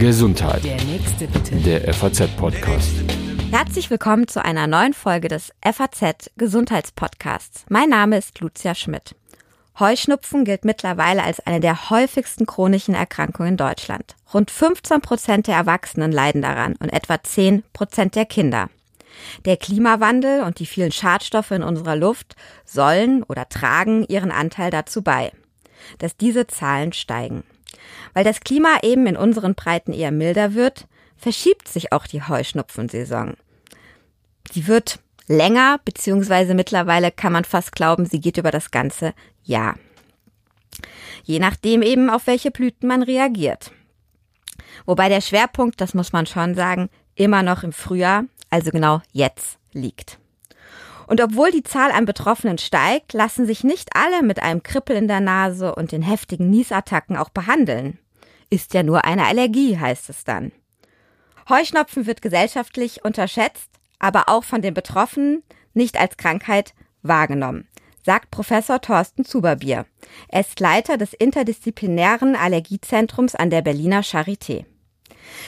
Gesundheit. Der nächste bitte. Der FAZ-Podcast. Herzlich willkommen zu einer neuen Folge des FAZ Gesundheitspodcasts. Mein Name ist Lucia Schmidt. Heuschnupfen gilt mittlerweile als eine der häufigsten chronischen Erkrankungen in Deutschland. Rund 15 Prozent der Erwachsenen leiden daran und etwa 10 Prozent der Kinder. Der Klimawandel und die vielen Schadstoffe in unserer Luft sollen oder tragen ihren Anteil dazu bei, dass diese Zahlen steigen. Weil das Klima eben in unseren Breiten eher milder wird, verschiebt sich auch die Heuschnupfensaison. Sie wird länger, beziehungsweise mittlerweile kann man fast glauben, sie geht über das ganze Jahr. Je nachdem eben, auf welche Blüten man reagiert. Wobei der Schwerpunkt, das muss man schon sagen, immer noch im Frühjahr, also genau jetzt liegt. Und obwohl die Zahl an Betroffenen steigt, lassen sich nicht alle mit einem Krippel in der Nase und den heftigen Niesattacken auch behandeln. Ist ja nur eine Allergie, heißt es dann. Heuschnupfen wird gesellschaftlich unterschätzt, aber auch von den Betroffenen nicht als Krankheit wahrgenommen, sagt Professor Thorsten Zuberbier. Er ist Leiter des interdisziplinären Allergiezentrums an der Berliner Charité.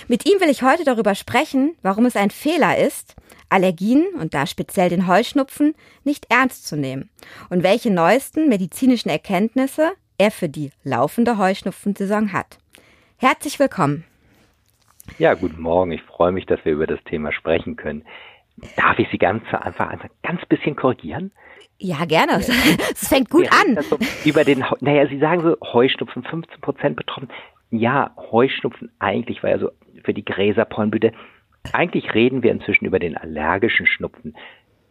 Mit ihm will ich heute darüber sprechen, warum es ein Fehler ist, Allergien und da speziell den Heuschnupfen nicht ernst zu nehmen und welche neuesten medizinischen Erkenntnisse er für die laufende Heuschnupfensaison hat. Herzlich willkommen. Ja, guten Morgen. Ich freue mich, dass wir über das Thema sprechen können. Darf ich Sie ganz einfach ein ganz bisschen korrigieren? Ja, gerne. Es fängt gut an. So über den, naja, Sie sagen so Heuschnupfen, 15 Prozent betroffen. Ja, Heuschnupfen eigentlich war ja so für die Gräserpollenblüte. Eigentlich reden wir inzwischen über den allergischen Schnupfen.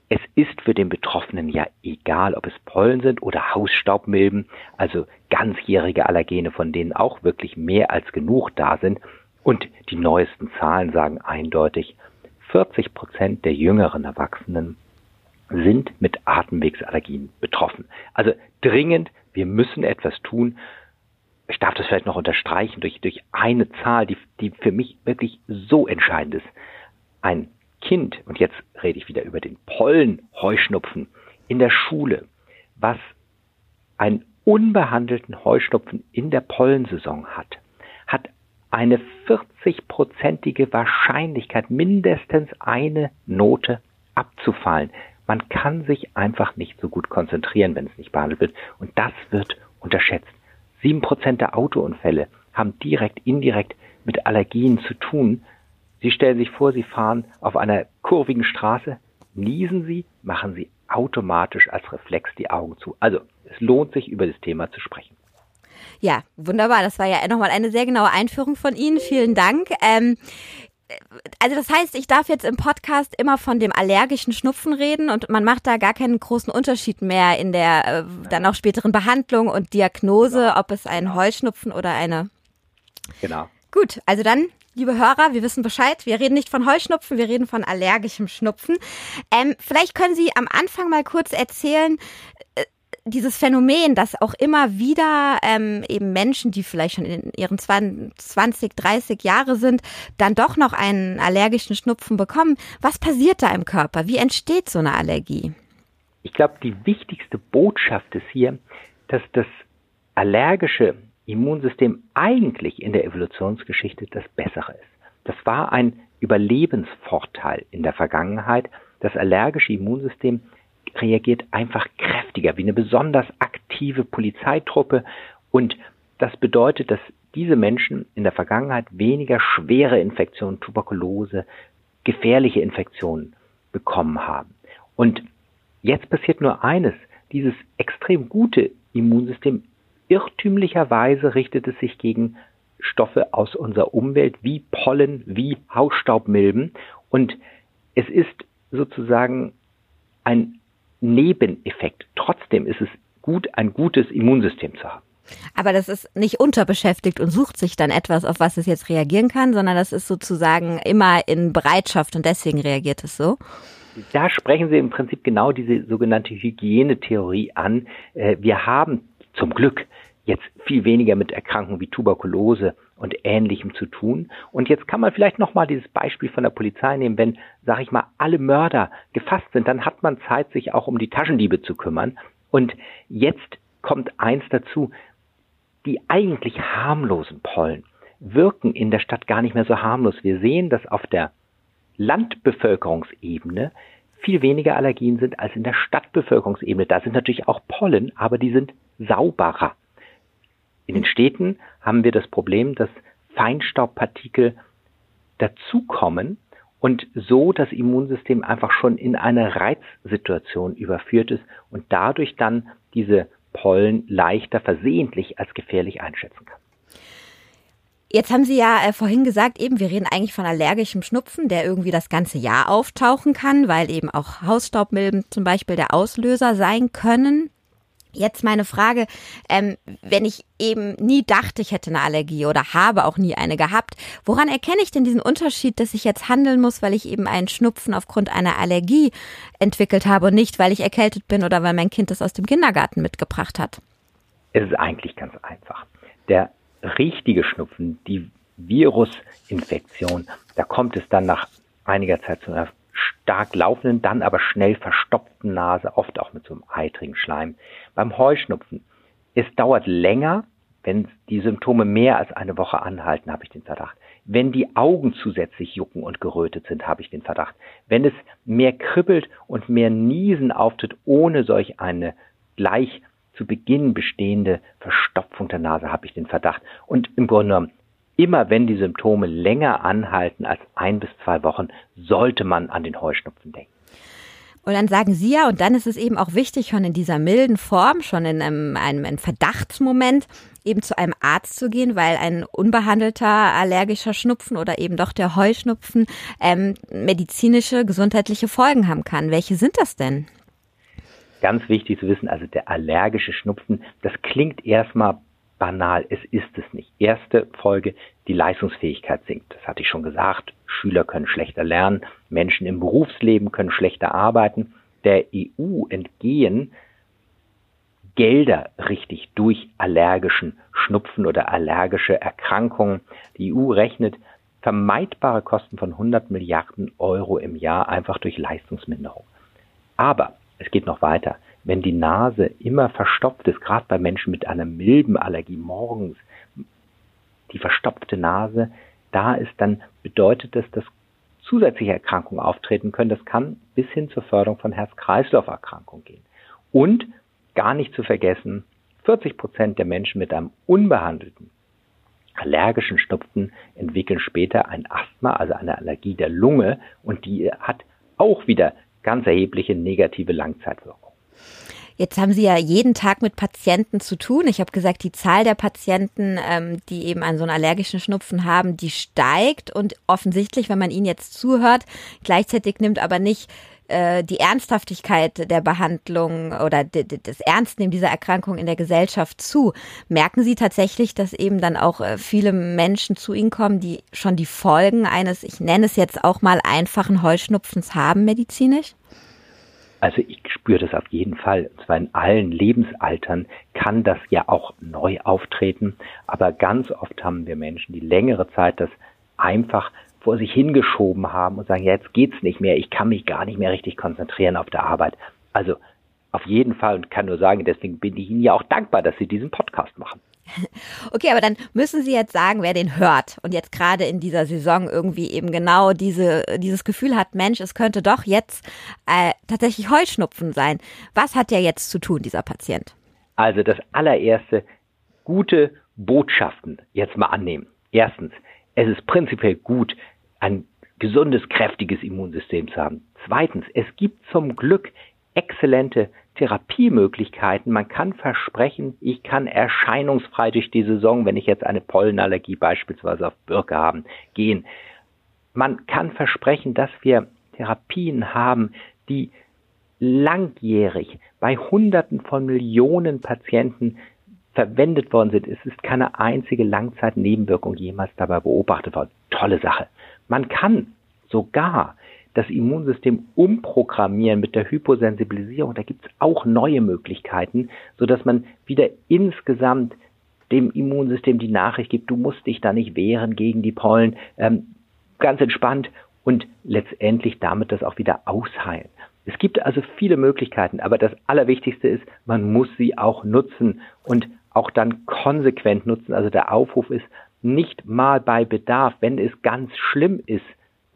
Es ist für den Betroffenen ja egal, ob es Pollen sind oder Hausstaubmilben, also ganzjährige Allergene, von denen auch wirklich mehr als genug da sind. Und die neuesten Zahlen sagen eindeutig, 40 Prozent der jüngeren Erwachsenen sind mit Atemwegsallergien betroffen. Also dringend, wir müssen etwas tun ich darf das vielleicht noch unterstreichen durch, durch eine Zahl, die, die für mich wirklich so entscheidend ist. Ein Kind, und jetzt rede ich wieder über den Pollenheuschnupfen in der Schule, was einen unbehandelten Heuschnupfen in der Pollensaison hat, hat eine 40-prozentige Wahrscheinlichkeit, mindestens eine Note abzufallen. Man kann sich einfach nicht so gut konzentrieren, wenn es nicht behandelt wird. Und das wird unterschätzt. Sieben Prozent der Autounfälle haben direkt, indirekt mit Allergien zu tun. Sie stellen sich vor, Sie fahren auf einer kurvigen Straße, niesen Sie, machen Sie automatisch als Reflex die Augen zu. Also, es lohnt sich, über das Thema zu sprechen. Ja, wunderbar. Das war ja nochmal eine sehr genaue Einführung von Ihnen. Vielen Dank. Ähm, also das heißt, ich darf jetzt im Podcast immer von dem allergischen Schnupfen reden und man macht da gar keinen großen Unterschied mehr in der äh, dann auch späteren Behandlung und Diagnose, genau. ob es ein Heuschnupfen oder eine. Genau. Gut, also dann, liebe Hörer, wir wissen Bescheid. Wir reden nicht von Heuschnupfen, wir reden von allergischem Schnupfen. Ähm, vielleicht können Sie am Anfang mal kurz erzählen, äh, dieses Phänomen, dass auch immer wieder ähm, eben Menschen, die vielleicht schon in ihren 20, 30 Jahre sind, dann doch noch einen allergischen Schnupfen bekommen. Was passiert da im Körper? Wie entsteht so eine Allergie? Ich glaube, die wichtigste Botschaft ist hier, dass das allergische Immunsystem eigentlich in der Evolutionsgeschichte das Bessere ist. Das war ein Überlebensvorteil in der Vergangenheit. Das allergische Immunsystem reagiert einfach kräftiger, wie eine besonders aktive Polizeitruppe. Und das bedeutet, dass diese Menschen in der Vergangenheit weniger schwere Infektionen, Tuberkulose, gefährliche Infektionen bekommen haben. Und jetzt passiert nur eines, dieses extrem gute Immunsystem, irrtümlicherweise richtet es sich gegen Stoffe aus unserer Umwelt wie Pollen, wie Hausstaubmilben. Und es ist sozusagen ein Nebeneffekt. Trotzdem ist es gut, ein gutes Immunsystem zu haben. Aber das ist nicht unterbeschäftigt und sucht sich dann etwas, auf was es jetzt reagieren kann, sondern das ist sozusagen immer in Bereitschaft und deswegen reagiert es so. Da sprechen Sie im Prinzip genau diese sogenannte Hygienetheorie an. Äh, wir haben zum Glück jetzt viel weniger mit Erkrankungen wie Tuberkulose und Ähnlichem zu tun. Und jetzt kann man vielleicht nochmal dieses Beispiel von der Polizei nehmen. Wenn, sag ich mal, alle Mörder gefasst sind, dann hat man Zeit, sich auch um die Taschendiebe zu kümmern. Und jetzt kommt eins dazu, die eigentlich harmlosen Pollen, wirken in der Stadt gar nicht mehr so harmlos. Wir sehen, dass auf der Landbevölkerungsebene viel weniger Allergien sind als in der Stadtbevölkerungsebene. Da sind natürlich auch Pollen, aber die sind sauberer. In den Städten haben wir das Problem, dass Feinstaubpartikel dazukommen und so das Immunsystem einfach schon in eine Reizsituation überführt ist und dadurch dann diese Pollen leichter versehentlich als gefährlich einschätzen kann. Jetzt haben Sie ja äh, vorhin gesagt, eben, wir reden eigentlich von allergischem Schnupfen, der irgendwie das ganze Jahr auftauchen kann, weil eben auch Hausstaubmilben zum Beispiel der Auslöser sein können. Jetzt meine Frage, ähm, wenn ich eben nie dachte, ich hätte eine Allergie oder habe auch nie eine gehabt, woran erkenne ich denn diesen Unterschied, dass ich jetzt handeln muss, weil ich eben einen Schnupfen aufgrund einer Allergie entwickelt habe und nicht, weil ich erkältet bin oder weil mein Kind das aus dem Kindergarten mitgebracht hat? Es ist eigentlich ganz einfach. Der richtige Schnupfen, die Virusinfektion, da kommt es dann nach einiger Zeit zu einer stark laufenden, dann aber schnell verstopften Nase, oft auch mit so einem eitrigen Schleim. Beim Heuschnupfen, es dauert länger, wenn die Symptome mehr als eine Woche anhalten, habe ich den Verdacht. Wenn die Augen zusätzlich jucken und gerötet sind, habe ich den Verdacht. Wenn es mehr kribbelt und mehr Niesen auftritt, ohne solch eine gleich zu Beginn bestehende Verstopfung der Nase, habe ich den Verdacht. Und im Grunde genommen, immer wenn die Symptome länger anhalten als ein bis zwei Wochen, sollte man an den Heuschnupfen denken. Und dann sagen Sie ja, und dann ist es eben auch wichtig, schon in dieser milden Form, schon in einem, einem, einem Verdachtsmoment, eben zu einem Arzt zu gehen, weil ein unbehandelter allergischer Schnupfen oder eben doch der Heuschnupfen ähm, medizinische, gesundheitliche Folgen haben kann. Welche sind das denn? Ganz wichtig zu wissen, also der allergische Schnupfen, das klingt erstmal banal, es ist es nicht. Erste Folge, die Leistungsfähigkeit sinkt. Das hatte ich schon gesagt. Schüler können schlechter lernen, Menschen im Berufsleben können schlechter arbeiten. Der EU entgehen Gelder richtig durch allergischen Schnupfen oder allergische Erkrankungen. Die EU rechnet vermeidbare Kosten von 100 Milliarden Euro im Jahr einfach durch Leistungsminderung. Aber es geht noch weiter. Wenn die Nase immer verstopft ist, gerade bei Menschen mit einer Milbenallergie morgens, die verstopfte Nase da ist, dann bedeutet das, dass zusätzliche Erkrankungen auftreten können. Das kann bis hin zur Förderung von Herz-Kreislauf-Erkrankungen gehen. Und gar nicht zu vergessen, 40 Prozent der Menschen mit einem unbehandelten allergischen Schnupfen entwickeln später ein Asthma, also eine Allergie der Lunge, und die hat auch wieder ganz erhebliche negative Langzeitwirkung. Jetzt haben Sie ja jeden Tag mit Patienten zu tun. Ich habe gesagt, die Zahl der Patienten, ähm, die eben einen so einen allergischen Schnupfen haben, die steigt und offensichtlich, wenn man Ihnen jetzt zuhört, gleichzeitig nimmt aber nicht äh, die Ernsthaftigkeit der Behandlung oder das Ernstnehmen dieser Erkrankung in der Gesellschaft zu. Merken Sie tatsächlich, dass eben dann auch äh, viele Menschen zu Ihnen kommen, die schon die Folgen eines, ich nenne es jetzt auch mal einfachen Heuschnupfens haben medizinisch? Also ich spüre das auf jeden Fall. Und zwar in allen Lebensaltern kann das ja auch neu auftreten. Aber ganz oft haben wir Menschen, die längere Zeit das einfach vor sich hingeschoben haben und sagen, ja, jetzt geht's nicht mehr, ich kann mich gar nicht mehr richtig konzentrieren auf der Arbeit. Also auf jeden Fall und kann nur sagen, deswegen bin ich Ihnen ja auch dankbar, dass Sie diesen Podcast machen. Okay, aber dann müssen Sie jetzt sagen, wer den hört und jetzt gerade in dieser Saison irgendwie eben genau diese, dieses Gefühl hat, Mensch, es könnte doch jetzt äh, tatsächlich Heuschnupfen sein. Was hat der jetzt zu tun, dieser Patient? Also das allererste, gute Botschaften jetzt mal annehmen. Erstens, es ist prinzipiell gut, ein gesundes, kräftiges Immunsystem zu haben. Zweitens, es gibt zum Glück exzellente Therapiemöglichkeiten. Man kann versprechen, ich kann erscheinungsfrei durch die Saison, wenn ich jetzt eine Pollenallergie beispielsweise auf Birke haben, gehen. Man kann versprechen, dass wir Therapien haben, die langjährig bei Hunderten von Millionen Patienten verwendet worden sind. Es ist keine einzige Langzeitnebenwirkung jemals dabei beobachtet worden. Tolle Sache. Man kann sogar das Immunsystem umprogrammieren mit der Hyposensibilisierung. Da gibt es auch neue Möglichkeiten, sodass man wieder insgesamt dem Immunsystem die Nachricht gibt, du musst dich da nicht wehren gegen die Pollen, ähm, ganz entspannt und letztendlich damit das auch wieder ausheilen. Es gibt also viele Möglichkeiten, aber das Allerwichtigste ist, man muss sie auch nutzen und auch dann konsequent nutzen. Also der Aufruf ist, nicht mal bei Bedarf, wenn es ganz schlimm ist,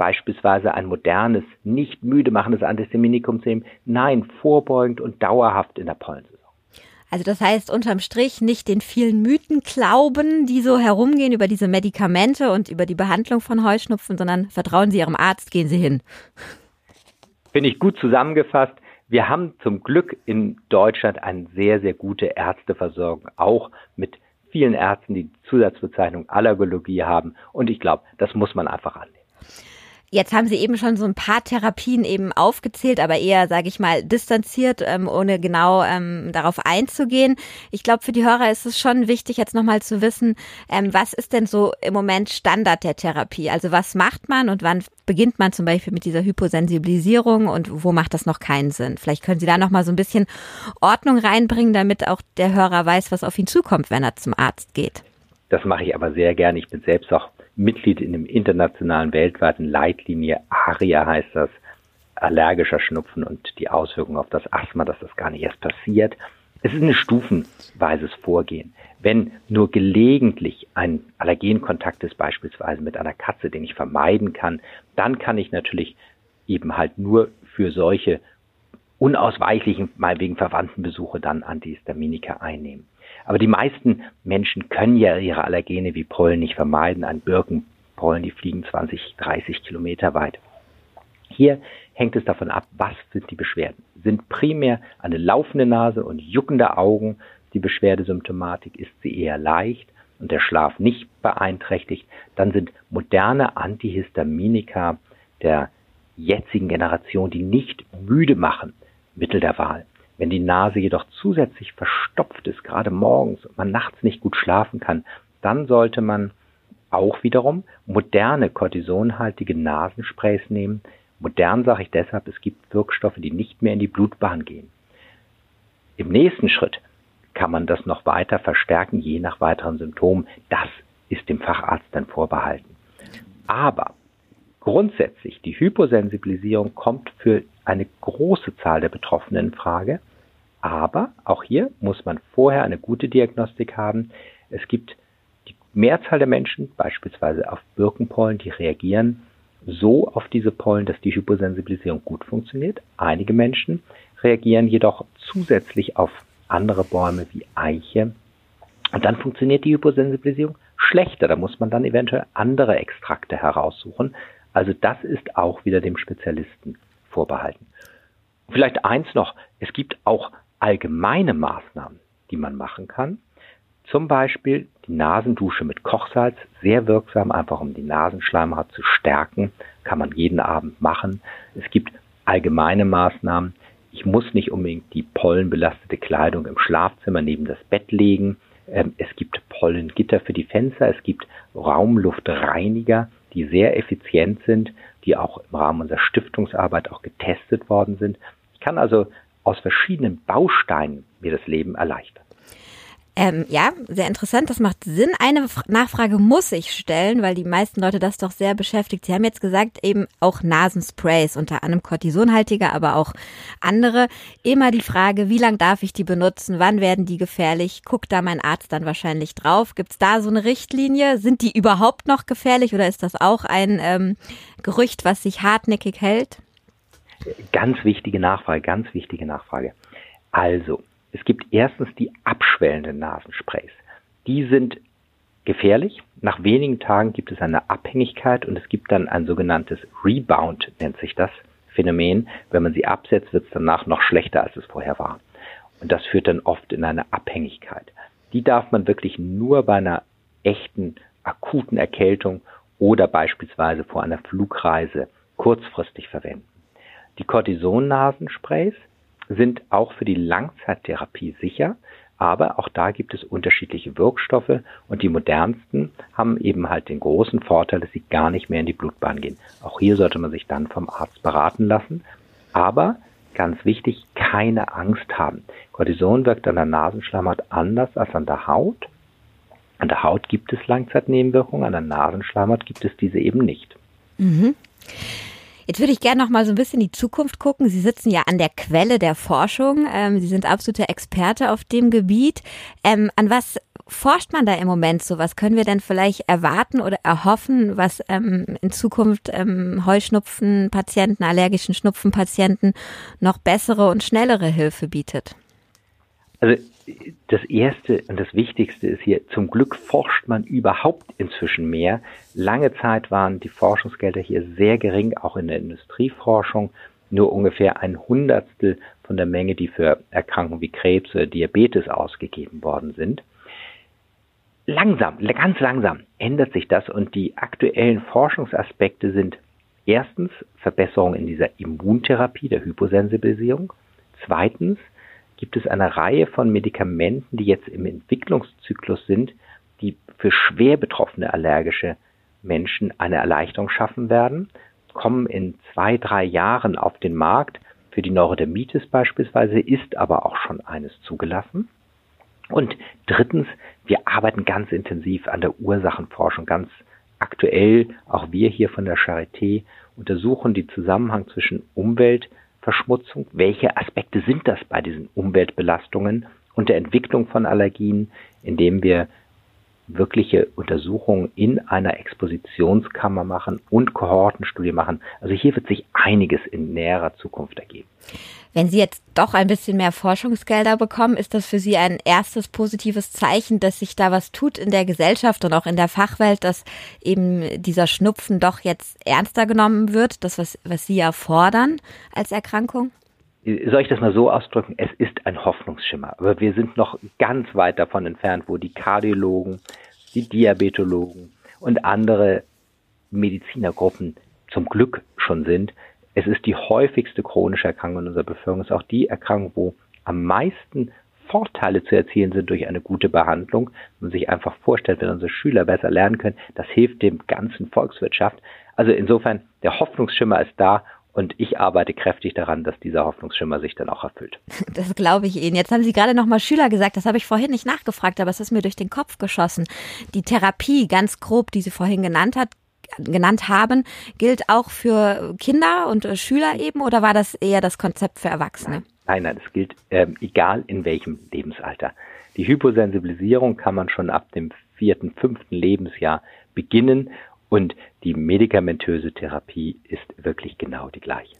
beispielsweise ein modernes, nicht müde machendes Antihistaminikum zu nehmen. Nein, vorbeugend und dauerhaft in der Pollensaison. Also das heißt unterm Strich nicht den vielen Mythen glauben, die so herumgehen über diese Medikamente und über die Behandlung von Heuschnupfen, sondern vertrauen Sie Ihrem Arzt, gehen Sie hin. Finde ich gut zusammengefasst. Wir haben zum Glück in Deutschland eine sehr, sehr gute Ärzteversorgung, auch mit vielen Ärzten, die, die Zusatzbezeichnung Allergologie haben. Und ich glaube, das muss man einfach annehmen. Jetzt haben Sie eben schon so ein paar Therapien eben aufgezählt, aber eher, sage ich mal, distanziert, ähm, ohne genau ähm, darauf einzugehen. Ich glaube, für die Hörer ist es schon wichtig, jetzt nochmal zu wissen, ähm, was ist denn so im Moment Standard der Therapie? Also was macht man und wann beginnt man zum Beispiel mit dieser Hyposensibilisierung und wo macht das noch keinen Sinn? Vielleicht können Sie da nochmal so ein bisschen Ordnung reinbringen, damit auch der Hörer weiß, was auf ihn zukommt, wenn er zum Arzt geht. Das mache ich aber sehr gerne. Ich bin selbst auch Mitglied in dem internationalen weltweiten Leitlinie ARIA heißt das, allergischer Schnupfen und die Auswirkungen auf das Asthma, dass das gar nicht erst passiert. Es ist ein stufenweises Vorgehen. Wenn nur gelegentlich ein Allergenkontakt ist, beispielsweise mit einer Katze, den ich vermeiden kann, dann kann ich natürlich eben halt nur für solche unausweichlichen, mal wegen Verwandtenbesuche dann Antihistaminika einnehmen. Aber die meisten Menschen können ja ihre Allergene wie Pollen nicht vermeiden. An Birkenpollen, die fliegen 20, 30 Kilometer weit. Hier hängt es davon ab, was sind die Beschwerden. Sind primär eine laufende Nase und juckende Augen die Beschwerdesymptomatik, ist sie eher leicht und der Schlaf nicht beeinträchtigt, dann sind moderne Antihistaminika der jetzigen Generation, die nicht müde machen, Mittel der Wahl. Wenn die Nase jedoch zusätzlich verstopft ist, gerade morgens und man nachts nicht gut schlafen kann, dann sollte man auch wiederum moderne kortisonhaltige Nasensprays nehmen. Modern sage ich deshalb, es gibt Wirkstoffe, die nicht mehr in die Blutbahn gehen. Im nächsten Schritt kann man das noch weiter verstärken, je nach weiteren Symptomen. Das ist dem Facharzt dann vorbehalten. Aber grundsätzlich, die Hyposensibilisierung kommt für eine große Zahl der Betroffenen in Frage. Aber auch hier muss man vorher eine gute Diagnostik haben. Es gibt die Mehrzahl der Menschen, beispielsweise auf Birkenpollen, die reagieren so auf diese Pollen, dass die Hyposensibilisierung gut funktioniert. Einige Menschen reagieren jedoch zusätzlich auf andere Bäume wie Eiche. Und dann funktioniert die Hyposensibilisierung schlechter. Da muss man dann eventuell andere Extrakte heraussuchen. Also das ist auch wieder dem Spezialisten vorbehalten. Vielleicht eins noch. Es gibt auch allgemeine Maßnahmen, die man machen kann. Zum Beispiel die Nasendusche mit Kochsalz, sehr wirksam, einfach um die Nasenschleimhaut zu stärken, kann man jeden Abend machen. Es gibt allgemeine Maßnahmen. Ich muss nicht unbedingt die pollenbelastete Kleidung im Schlafzimmer neben das Bett legen. Ähm, es gibt Pollengitter für die Fenster. Es gibt Raumluftreiniger, die sehr effizient sind, die auch im Rahmen unserer Stiftungsarbeit auch getestet worden sind. Ich kann also aus verschiedenen Bausteinen mir das Leben erleichtern. Ähm, ja, sehr interessant. Das macht Sinn. Eine Nachfrage muss ich stellen, weil die meisten Leute das doch sehr beschäftigt. Sie haben jetzt gesagt, eben auch Nasensprays, unter anderem kortisonhaltige, aber auch andere. Immer die Frage, wie lange darf ich die benutzen? Wann werden die gefährlich? Guckt da mein Arzt dann wahrscheinlich drauf? Gibt es da so eine Richtlinie? Sind die überhaupt noch gefährlich oder ist das auch ein ähm, Gerücht, was sich hartnäckig hält? Ganz wichtige Nachfrage, ganz wichtige Nachfrage. Also, es gibt erstens die abschwellenden Nasensprays. Die sind gefährlich. Nach wenigen Tagen gibt es eine Abhängigkeit und es gibt dann ein sogenanntes Rebound, nennt sich das Phänomen. Wenn man sie absetzt, wird es danach noch schlechter, als es vorher war. Und das führt dann oft in eine Abhängigkeit. Die darf man wirklich nur bei einer echten akuten Erkältung oder beispielsweise vor einer Flugreise kurzfristig verwenden. Die Cortison-Nasensprays sind auch für die Langzeittherapie sicher, aber auch da gibt es unterschiedliche Wirkstoffe und die modernsten haben eben halt den großen Vorteil, dass sie gar nicht mehr in die Blutbahn gehen. Auch hier sollte man sich dann vom Arzt beraten lassen. Aber ganz wichtig, keine Angst haben. Cortison wirkt an der Nasenschleimhaut anders als an der Haut. An der Haut gibt es Langzeitnebenwirkungen, an der Nasenschleimhaut gibt es diese eben nicht. Mhm. Jetzt würde ich gerne noch mal so ein bisschen in die Zukunft gucken. Sie sitzen ja an der Quelle der Forschung. Ähm, Sie sind absoluter Experte auf dem Gebiet. Ähm, an was forscht man da im Moment so? Was können wir denn vielleicht erwarten oder erhoffen, was ähm, in Zukunft ähm, Heuschnupfenpatienten, allergischen Schnupfenpatienten noch bessere und schnellere Hilfe bietet? Also das Erste und das Wichtigste ist hier, zum Glück forscht man überhaupt inzwischen mehr. Lange Zeit waren die Forschungsgelder hier sehr gering, auch in der Industrieforschung, nur ungefähr ein Hundertstel von der Menge, die für Erkrankungen wie Krebs oder Diabetes ausgegeben worden sind. Langsam, ganz langsam ändert sich das und die aktuellen Forschungsaspekte sind erstens Verbesserung in dieser Immuntherapie, der Hyposensibilisierung, zweitens gibt es eine Reihe von Medikamenten, die jetzt im Entwicklungszyklus sind, die für schwer betroffene allergische Menschen eine Erleichterung schaffen werden, kommen in zwei, drei Jahren auf den Markt. Für die Neurodermitis beispielsweise ist aber auch schon eines zugelassen. Und drittens, wir arbeiten ganz intensiv an der Ursachenforschung, ganz aktuell, auch wir hier von der Charité untersuchen die Zusammenhang zwischen Umwelt, Verschmutzung? Welche Aspekte sind das bei diesen Umweltbelastungen und der Entwicklung von Allergien, indem wir wirkliche Untersuchungen in einer Expositionskammer machen und Kohortenstudie machen. Also hier wird sich einiges in näherer Zukunft ergeben. Wenn Sie jetzt doch ein bisschen mehr Forschungsgelder bekommen, ist das für Sie ein erstes positives Zeichen, dass sich da was tut in der Gesellschaft und auch in der Fachwelt, dass eben dieser Schnupfen doch jetzt ernster genommen wird, das, was, was Sie ja fordern als Erkrankung? Soll ich das mal so ausdrücken? Es ist ein Hoffnungsschimmer, aber wir sind noch ganz weit davon entfernt, wo die Kardiologen, die Diabetologen und andere Medizinergruppen zum Glück schon sind, es ist die häufigste chronische Erkrankung in unserer Bevölkerung. Es ist auch die Erkrankung, wo am meisten Vorteile zu erzielen sind durch eine gute Behandlung. Wenn man sich einfach vorstellt, wenn unsere Schüler besser lernen können, das hilft dem ganzen Volkswirtschaft. Also insofern, der Hoffnungsschimmer ist da und ich arbeite kräftig daran, dass dieser Hoffnungsschimmer sich dann auch erfüllt. Das glaube ich Ihnen. Jetzt haben Sie gerade nochmal Schüler gesagt, das habe ich vorhin nicht nachgefragt, aber es ist mir durch den Kopf geschossen. Die Therapie, ganz grob, die Sie vorhin genannt hat, genannt haben, gilt auch für Kinder und äh, Schüler eben oder war das eher das Konzept für Erwachsene? Nein, nein, es gilt ähm, egal in welchem Lebensalter. Die Hyposensibilisierung kann man schon ab dem vierten, fünften Lebensjahr beginnen und die medikamentöse Therapie ist wirklich genau die gleiche.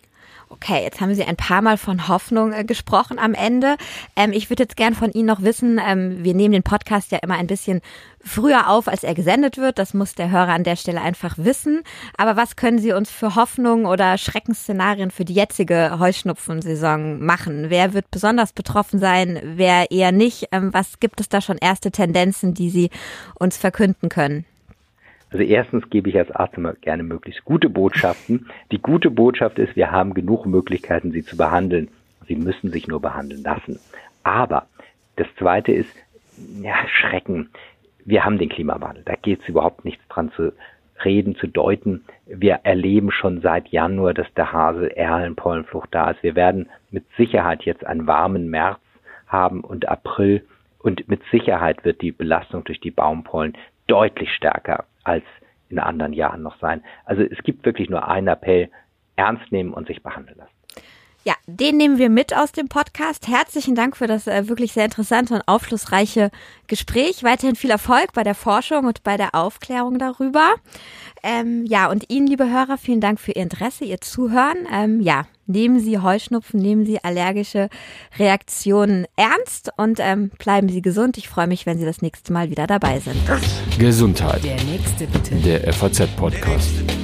Okay, jetzt haben Sie ein paar Mal von Hoffnung äh, gesprochen am Ende. Ähm, ich würde jetzt gern von Ihnen noch wissen, ähm, wir nehmen den Podcast ja immer ein bisschen früher auf, als er gesendet wird. Das muss der Hörer an der Stelle einfach wissen. Aber was können Sie uns für Hoffnung oder Schreckensszenarien für die jetzige Heuschnupfensaison machen? Wer wird besonders betroffen sein? Wer eher nicht? Ähm, was gibt es da schon erste Tendenzen, die Sie uns verkünden können? Also erstens gebe ich als Arzt immer gerne möglichst gute Botschaften. Die gute Botschaft ist, wir haben genug Möglichkeiten, sie zu behandeln. Sie müssen sich nur behandeln lassen. Aber das Zweite ist, ja, Schrecken. Wir haben den Klimawandel. Da geht es überhaupt nichts dran zu reden, zu deuten. Wir erleben schon seit Januar, dass der Hase Erlenpollenflucht da ist. Wir werden mit Sicherheit jetzt einen warmen März haben und April. Und mit Sicherheit wird die Belastung durch die Baumpollen deutlich stärker als in anderen Jahren noch sein. Also es gibt wirklich nur einen Appell, ernst nehmen und sich behandeln lassen. Ja, den nehmen wir mit aus dem Podcast. Herzlichen Dank für das äh, wirklich sehr interessante und aufschlussreiche Gespräch. Weiterhin viel Erfolg bei der Forschung und bei der Aufklärung darüber. Ähm, ja, und Ihnen, liebe Hörer, vielen Dank für Ihr Interesse, Ihr Zuhören. Ähm, ja, nehmen Sie Heuschnupfen, nehmen Sie allergische Reaktionen ernst und ähm, bleiben Sie gesund. Ich freue mich, wenn Sie das nächste Mal wieder dabei sind. Gesundheit. Der nächste bitte. Der FAZ-Podcast.